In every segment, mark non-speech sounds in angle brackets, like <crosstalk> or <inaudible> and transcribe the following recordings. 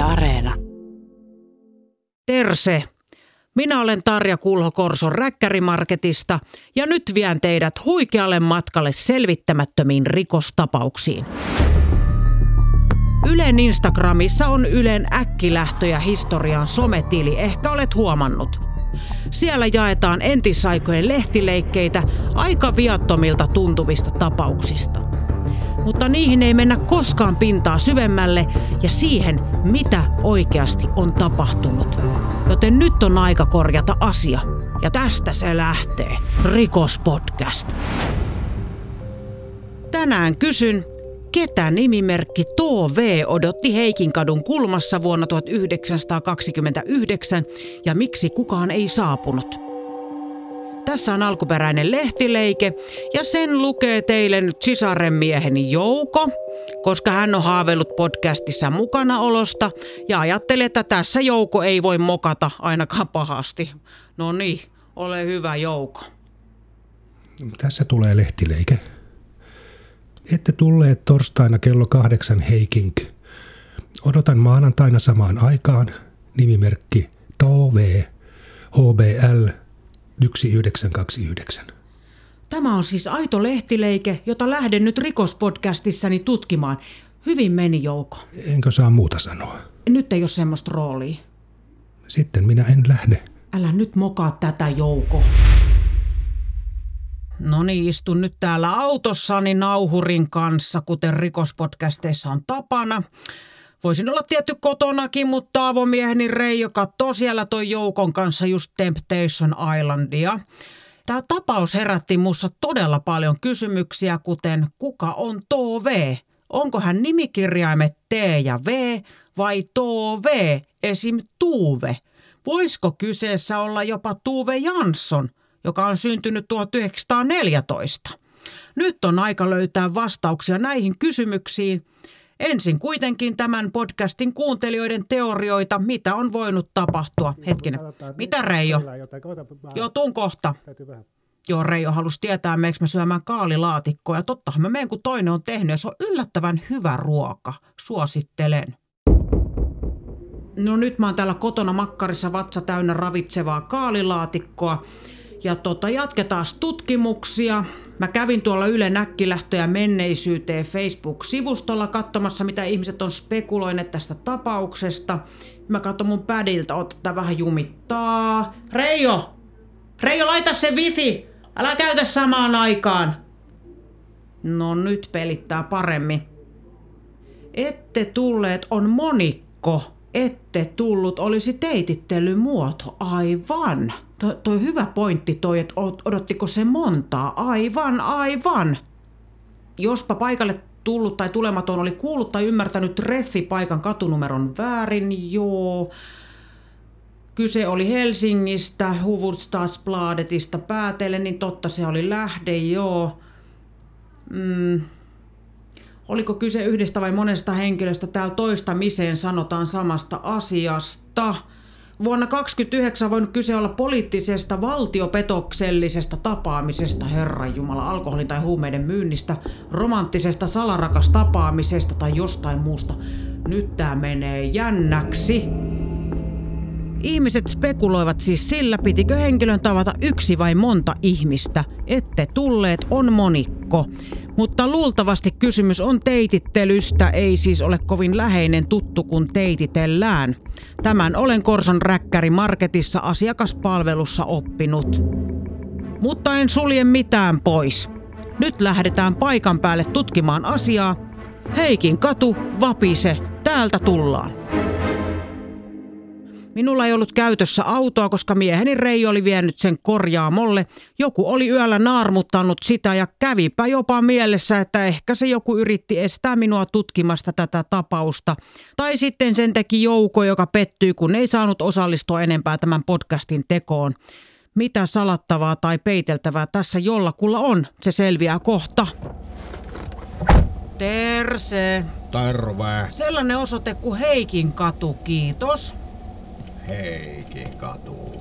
Areena. Terse. Minä olen Tarja Kulho Korson Räkkärimarketista ja nyt vien teidät huikealle matkalle selvittämättömiin rikostapauksiin. Ylen Instagramissa on Ylen äkkilähtöjä historian sometili, ehkä olet huomannut. Siellä jaetaan entisaikojen lehtileikkeitä aika viattomilta tuntuvista tapauksista mutta niihin ei mennä koskaan pintaa syvemmälle ja siihen, mitä oikeasti on tapahtunut. Joten nyt on aika korjata asia. Ja tästä se lähtee. Rikospodcast. Tänään kysyn, ketä nimimerkki Tove odotti Heikinkadun kulmassa vuonna 1929 ja miksi kukaan ei saapunut? Tässä on alkuperäinen lehtileike ja sen lukee teille nyt sisaren mieheni Jouko, koska hän on haaveillut podcastissa mukana olosta ja ajatteli, että tässä Jouko ei voi mokata ainakaan pahasti. No niin, ole hyvä Jouko. Tässä tulee lehtileike. Ette tulleet torstaina kello kahdeksan Heiking. Odotan maanantaina samaan aikaan nimimerkki Tove HBL 1929. Tämä on siis aito lehtileike, jota lähden nyt rikospodcastissani tutkimaan. Hyvin meni Jouko. Enkö saa muuta sanoa? Nyt ei ole semmoista roolia. Sitten minä en lähde. Älä nyt mokaa tätä Jouko. No niin, istun nyt täällä autossani nauhurin kanssa, kuten rikospodcasteissa on tapana. Voisin olla tietty kotonakin, mutta avomieheni Reijo katsoo siellä toi joukon kanssa just Temptation Islandia. Tämä tapaus herätti muussa todella paljon kysymyksiä, kuten kuka on Tove? Onko hän nimikirjaimet T ja V vai Tove, esim. Tuve? Voisiko kyseessä olla jopa Tuve Jansson, joka on syntynyt 1914? Nyt on aika löytää vastauksia näihin kysymyksiin – Ensin kuitenkin tämän podcastin kuuntelijoiden teorioita, mitä on voinut tapahtua. Hetkinen, mitä Reijo? Joo, tuun kohta. Joo, Reijo halusi tietää, meneekö mä syömään kaalilaatikkoa. Ja tottahan mä menen, kun toinen on tehnyt. Ja se on yllättävän hyvä ruoka. Suosittelen. No nyt mä oon täällä kotona makkarissa vatsa täynnä ravitsevaa kaalilaatikkoa. Ja tota, jatketaan tutkimuksia. Mä kävin tuolla Yle Näkkilähtöjä menneisyyteen Facebook-sivustolla katsomassa, mitä ihmiset on spekuloineet tästä tapauksesta. Mä katson mun pädiltä, ottaa vähän jumittaa. Reijo! Reijo, laita se wifi! Älä käytä samaan aikaan! No nyt pelittää paremmin. Ette tulleet on monikko ette tullut olisi teitittelymuoto. Aivan. To, toi hyvä pointti toi, että odottiko se montaa. Aivan, aivan. Jospa paikalle tullut tai tulematon oli kuullut tai ymmärtänyt treffipaikan katunumeron väärin, joo. Kyse oli Helsingistä, Hufvudstadsbladetista päätellen, niin totta se oli lähde, joo. Mm, Oliko kyse yhdestä vai monesta henkilöstä? Täällä toistamiseen sanotaan samasta asiasta. Vuonna 1929 voinut kyse olla poliittisesta valtiopetoksellisesta tapaamisesta, Herran Jumala, alkoholin tai huumeiden myynnistä, romanttisesta salarakas tapaamisesta tai jostain muusta. Nyt tää menee jännäksi. Ihmiset spekuloivat siis sillä, pitikö henkilön tavata yksi vai monta ihmistä. Ette tulleet on monikko. Mutta luultavasti kysymys on teitittelystä, ei siis ole kovin läheinen tuttu kun teititellään. Tämän olen Korson räkkäri Marketissa asiakaspalvelussa oppinut. Mutta en sulje mitään pois. Nyt lähdetään paikan päälle tutkimaan asiaa. Heikin katu, vapise, täältä tullaan. Minulla ei ollut käytössä autoa, koska mieheni Reijo oli vienyt sen korjaamolle. Joku oli yöllä naarmuttanut sitä ja kävipä jopa mielessä, että ehkä se joku yritti estää minua tutkimasta tätä tapausta. Tai sitten sen teki jouko, joka pettyi, kun ei saanut osallistua enempää tämän podcastin tekoon. Mitä salattavaa tai peiteltävää tässä jollakulla on, se selviää kohta. Terse. Terve. Sellainen osoite kuin Heikin katu, kiitos. Heikin katu.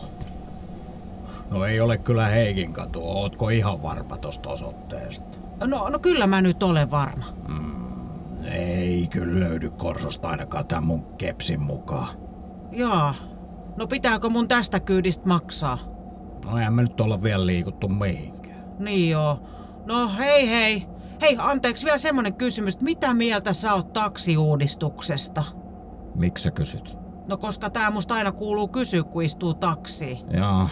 No ei ole kyllä Heikin katu. Ootko ihan varma tosta osoitteesta? No, no kyllä mä nyt olen varma. Mm, Ei kyllä löydy Korsosta ainakaan tämän mun kepsin mukaan. Jaa. No pitääkö mun tästä kyydistä maksaa? No eihän me nyt olla vielä liikuttu mihinkään. Niin joo. No hei hei. Hei, anteeksi vielä semmonen kysymys, mitä mieltä sä oot taksiuudistuksesta? Miksi sä kysyt? No koska tää musta aina kuuluu kysyä, kun istuu taksiin. Joo.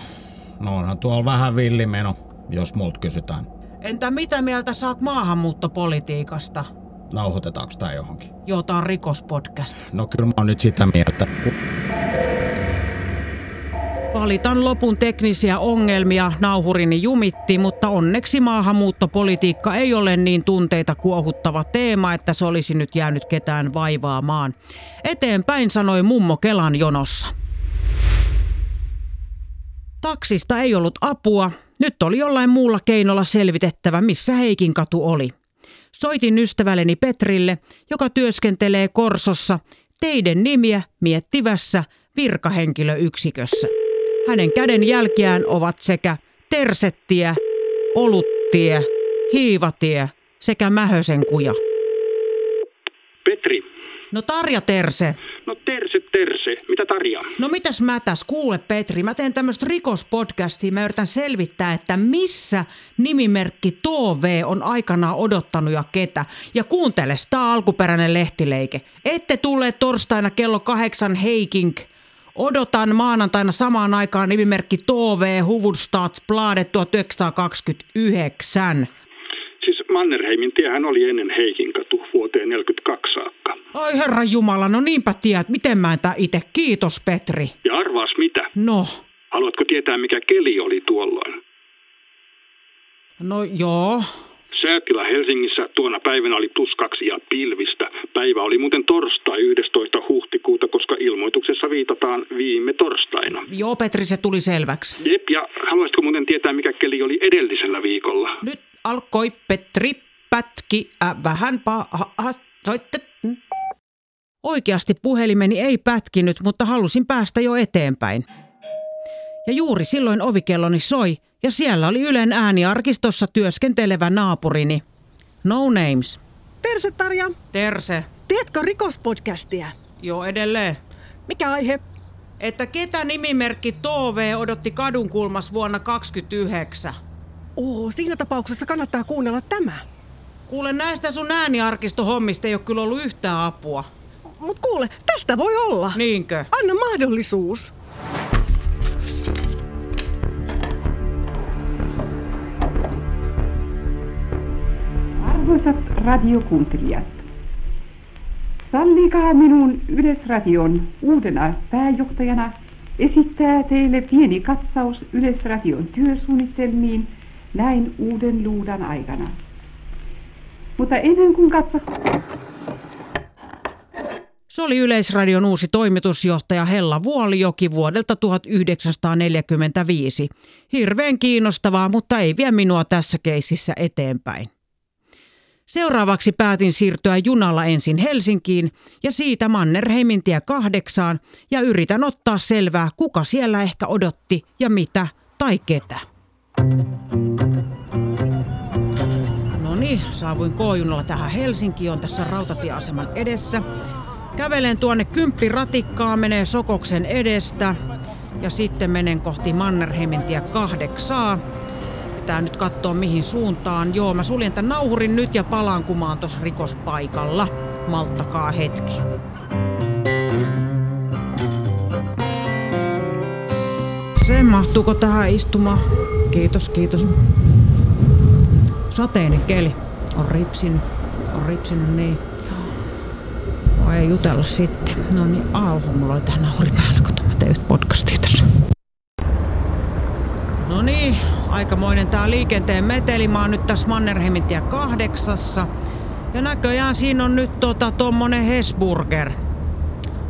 No onhan tuolla vähän villimeno, jos multa kysytään. Entä mitä mieltä oot maahanmuuttopolitiikasta? Nauhoitetaanko tää johonkin? Joo, tää on rikospodcast. No kyllä mä oon nyt sitä mieltä. Valitan lopun teknisiä ongelmia, nauhurini jumitti, mutta onneksi maahanmuuttopolitiikka ei ole niin tunteita kuohuttava teema, että se olisi nyt jäänyt ketään vaivaamaan. Eteenpäin sanoi mummo Kelan jonossa. Taksista ei ollut apua. Nyt oli jollain muulla keinolla selvitettävä, missä Heikin katu oli. Soitin ystävälleni Petrille, joka työskentelee Korsossa, teiden nimiä miettivässä virkahenkilöyksikössä. Hänen käden jälkiään ovat sekä Tersettie, Oluttie, Hiivatie sekä Mähösen kuja. Petri. No Tarja Terse. No terse, terse. Mitä Tarja? No mitäs mä tässä? Kuule Petri, mä teen tämmöistä rikospodcastia. Mä yritän selvittää, että missä nimimerkki Tove on aikanaan odottanut ja ketä. Ja kuuntele, tää alkuperäinen lehtileike. Ette tule torstaina kello kahdeksan Heikink. Odotan maanantaina samaan aikaan nimimerkki Tove Huvudstadsbladet 1929. Siis Mannerheimin tiehän oli ennen Heikin katu vuoteen 42 saakka. Ai herra Jumala, no niinpä tiedät, miten mä en tää ite. Kiitos Petri. Ja arvaas mitä? No, Haluatko tietää mikä keli oli tuolloin? no joo. Säätilä Helsingissä tuona päivänä oli plus kaksi ja pilvistä. Päivä oli muuten torstai 11. huhtikuuta, koska ilmoituksessa viitataan viime torstaina. Joo Petri, se tuli selväksi. Jep, ja haluaisitko muuten tietää mikä keli oli edellisellä viikolla? Nyt alkoi Petri pätki äh, vähän pahastoitte. Oikeasti puhelimeni ei pätkinyt, mutta halusin päästä jo eteenpäin. Ja juuri silloin ovikelloni soi, ja siellä oli Ylen ääniarkistossa työskentelevä naapurini. No names. Terse Tarja, Terse. teetkö rikospodcastia? Joo edelleen. Mikä aihe? Että ketä nimimerkki Tove odotti kadunkulmas vuonna 29? Oo, siinä tapauksessa kannattaa kuunnella tämä. Kuule, näistä sun ääniarkistohommista ei ole kyllä ollut yhtään apua. Mut kuule, tästä voi olla. Niinkö? Anna mahdollisuus. Radiokuuntelijat, sallikaa minun Yleisradion uutena pääjohtajana esittää teille pieni katsaus Yleisradion työsuunnitelmiin näin uuden luudan aikana. Mutta ennen kuin katso... Se oli Yleisradion uusi toimitusjohtaja Hella Vuolijoki vuodelta 1945. Hirveän kiinnostavaa, mutta ei vie minua tässä keisissä eteenpäin. Seuraavaksi päätin siirtyä junalla ensin Helsinkiin ja siitä Mannerheimin tie kahdeksaan ja yritän ottaa selvää, kuka siellä ehkä odotti ja mitä tai ketä. No niin, saavuin K-junalla tähän Helsinkiin, on tässä rautatieaseman edessä. Kävelen tuonne kymppiratikkaa, menee Sokoksen edestä ja sitten menen kohti Mannerheimin tie kahdeksaa. Pitää nyt katsoa mihin suuntaan. Joo, mä suljen tän nauhurin nyt ja palaan kumaan tuossa rikospaikalla. Malttakaa hetki. Se mahtuuko tähän istumaan? Kiitos, kiitos. Sateinen keli. On ripsinyt. On ripsinyt niin. Voi jutella sitten. No niin, auho, mulla oli tähän nauri päällä, kun mä yhtä podcastia tässä. No niin, aikamoinen tää liikenteen meteli. Mä oon nyt tässä Mannerheimin tie kahdeksassa. Ja näköjään siinä on nyt tota tommonen Hesburger.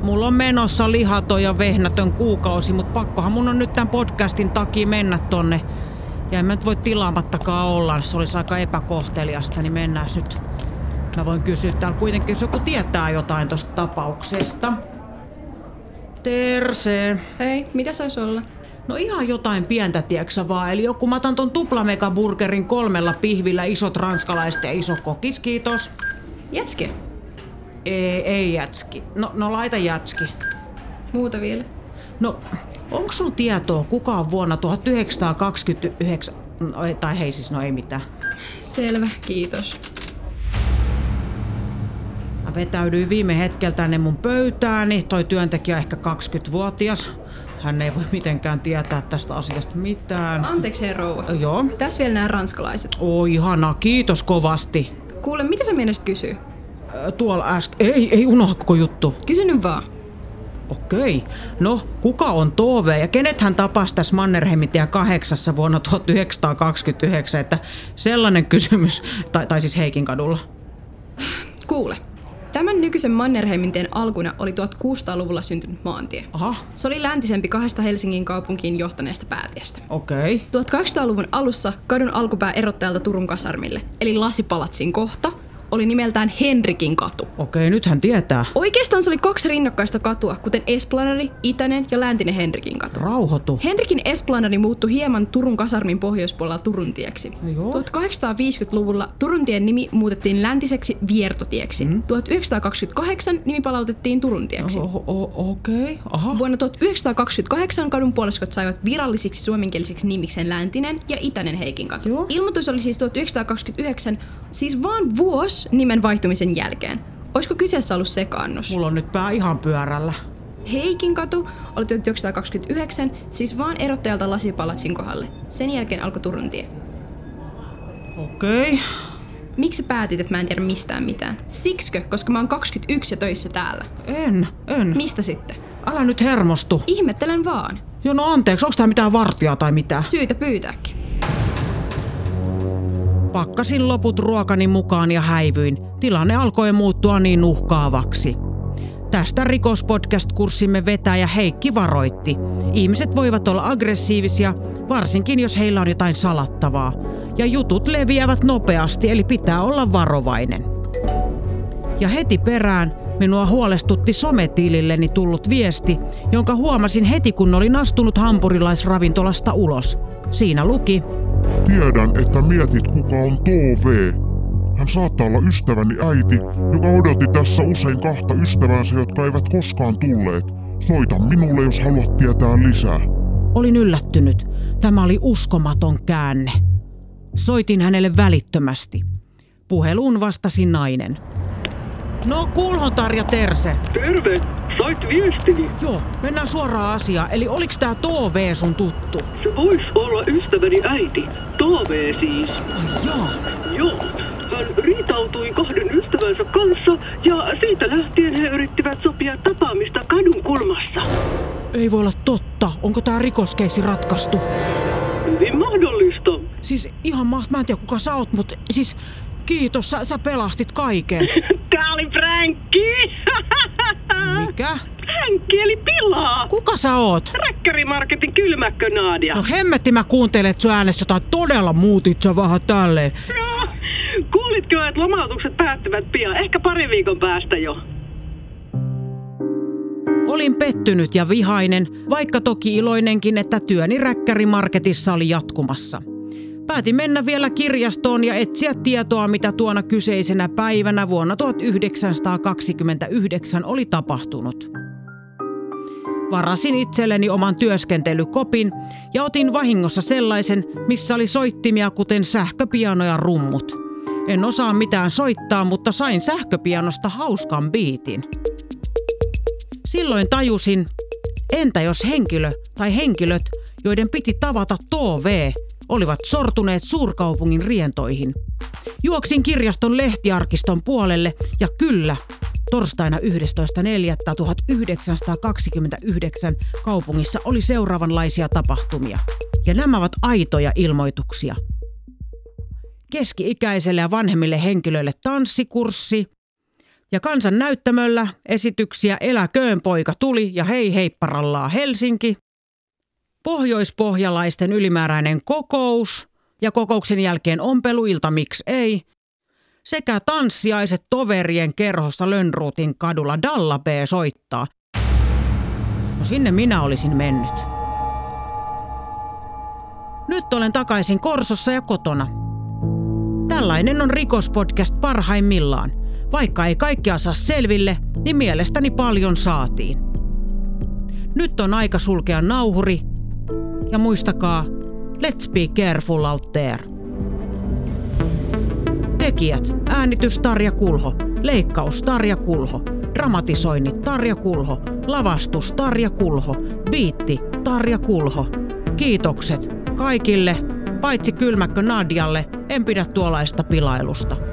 Mulla on menossa lihaton ja vehnätön kuukausi, mutta pakkohan mun on nyt tämän podcastin takia mennä tonne. Ja en mä nyt voi tilaamattakaan olla, se olisi aika epäkohteliasta, niin mennään nyt. Mä voin kysyä täällä kuitenkin, jos joku tietää jotain tosta tapauksesta. Terse. Hei, mitä sais olla? No ihan jotain pientä, tieksä vaan. Eli joku mä otan ton tuplamegaburgerin kolmella pihvillä, isot ranskalaiset ja iso kokis, kiitos. Jätske. Ei, ei jätski. No, no laita jätski. Muuta vielä. No, onko sulla tietoa, kuka on vuonna 1929... No, tai hei siis, no ei mitään. Selvä, kiitos. Mä vetäydyin viime hetkellä tänne mun pöytääni. Toi työntekijä on ehkä 20-vuotias. Hän ei voi mitenkään tietää tästä asiasta mitään. Anteeksi, rouva. Joo. Tässä vielä nämä ranskalaiset. Oi ihana, kiitos kovasti. Kuule, mitä sä mielestä kysyy? Tuolla äsken... Ei, ei unohda koko juttu. Kysy nyt vaan. Okei. No, kuka on Tove ja kenet hän tapasi tässä Mannerheimintie kahdeksassa vuonna 1929? Että sellainen kysymys, tai, tai siis Heikin kadulla. Kuule. Tämän nykyisen Mannerheimintien alkuna oli 1600-luvulla syntynyt maantie. Aha, Se oli läntisempi kahdesta Helsingin kaupunkiin johtaneesta päätiestä. okei. 1800-luvun alussa kadun alkupää erottajalta Turun kasarmille, eli Lasipalatsin kohta, oli nimeltään Henrikin katu. Okei, nyt hän tietää. Oikeastaan se oli kaksi rinnakkaista katua, kuten Esplanadi, Itäinen ja Läntinen Henrikin katu. Rauhoitu. Henrikin Esplanadi muuttui hieman Turun kasarmin pohjoispuolella Turun tieksi. Joo. 1850-luvulla Turun tien nimi muutettiin läntiseksi Viertotieksi. Mm. 1928 nimi palautettiin Turun tieksi. O- o- Okei, aha. Vuonna 1928 kadun puoliskot saivat virallisiksi suomenkielisiksi nimikseen Läntinen ja Itäinen Heikin katu. Joo. Ilmoitus oli siis 1929, siis vaan vuosi nimen vaihtumisen jälkeen. Olisiko kyseessä ollut sekaannus? Mulla on nyt pää ihan pyörällä. Heikin katu oli 1929, siis vaan erottajalta lasipalatsin kohdalle. Sen jälkeen alkoi Turun tie. Okei. Miksi sä päätit, että mä en tiedä mistään mitään? Siksikö, koska mä oon 21 ja töissä täällä? En, en. Mistä sitten? Älä nyt hermostu. Ihmettelen vaan. Joo, no anteeksi, onko tää mitään vartijaa tai mitä? Syytä pyytääkin. Pakkasin loput ruokani mukaan ja häivyin. Tilanne alkoi muuttua niin uhkaavaksi. Tästä rikospodcast-kurssimme vetäjä Heikki varoitti. Ihmiset voivat olla aggressiivisia, varsinkin jos heillä on jotain salattavaa. Ja jutut leviävät nopeasti, eli pitää olla varovainen. Ja heti perään minua huolestutti sometililleni tullut viesti, jonka huomasin heti kun olin astunut hampurilaisravintolasta ulos. Siinä luki, Tiedän, että mietit kuka on Tove. Hän saattaa olla ystäväni äiti, joka odotti tässä usein kahta ystävänsä, jotka eivät koskaan tulleet. Soita minulle, jos haluat tietää lisää. Olin yllättynyt. Tämä oli uskomaton käänne. Soitin hänelle välittömästi. Puheluun vastasi nainen. No, kuulhon Tarja Terse. Terve! Sait viestini. Joo, mennään suoraan asiaan. Eli oliks tää Tove sun tuttu? Se vois olla ystäväni äiti. Tove siis. Ai jaa. Joo. Hän riitautui kahden ystävänsä kanssa ja siitä lähtien he yrittivät sopia tapaamista kadun kulmassa. Ei voi olla totta. Onko tää rikoskeisi ratkaistu? Hyvin mahdollista. Siis ihan maht... Mä en tiedä kuka sä oot, mutta siis kiitos, sä, sä pelastit kaiken. <laughs> Tää oli pränkki! Mikä? Pränkki eli pilaa! Kuka sä oot? Räkkärimarketin kylmäkkö Nadia. No hemmetti mä kuuntelen, että sun äänestä jotain todella muutit sä vähän tälleen. No, Kuulitko, että lomautukset päättyvät pian? Ehkä pari viikon päästä jo. Olin pettynyt ja vihainen, vaikka toki iloinenkin, että työni räkkärimarketissa oli jatkumassa. Päätin mennä vielä kirjastoon ja etsiä tietoa, mitä tuona kyseisenä päivänä vuonna 1929 oli tapahtunut. Varasin itselleni oman työskentelykopin ja otin vahingossa sellaisen, missä oli soittimia kuten sähköpiano ja rummut. En osaa mitään soittaa, mutta sain sähköpianosta hauskan biitin. Silloin tajusin, entä jos henkilö tai henkilöt, joiden piti tavata Tove, olivat sortuneet suurkaupungin rientoihin. Juoksin kirjaston lehtiarkiston puolelle ja kyllä, torstaina 11.4.1929 kaupungissa oli seuraavanlaisia tapahtumia. Ja nämä ovat aitoja ilmoituksia. Keski-ikäiselle ja vanhemmille henkilöille tanssikurssi, ja kansan näyttämöllä esityksiä Eläköön poika tuli ja hei heipparallaa Helsinki. Pohjoispohjalaisten ylimääräinen kokous ja kokouksen jälkeen ompeluilta miksi ei. Sekä tanssiaiset toverien kerhossa Lönnruutin kadulla Dalla B soittaa. No sinne minä olisin mennyt. Nyt olen takaisin Korsossa ja kotona. Tällainen on rikospodcast parhaimmillaan. Vaikka ei kaikkea saa selville, niin mielestäni paljon saatiin. Nyt on aika sulkea nauhuri ja muistakaa, let's be careful out there. Tekijät, äänitys Tarja Kulho, leikkaus Tarja Kulho, dramatisoinnit Tarja Kulho, lavastus Tarja Kulho, biitti Tarja Kulho. Kiitokset kaikille, paitsi kylmäkkö Nadjalle, en pidä tuollaista pilailusta.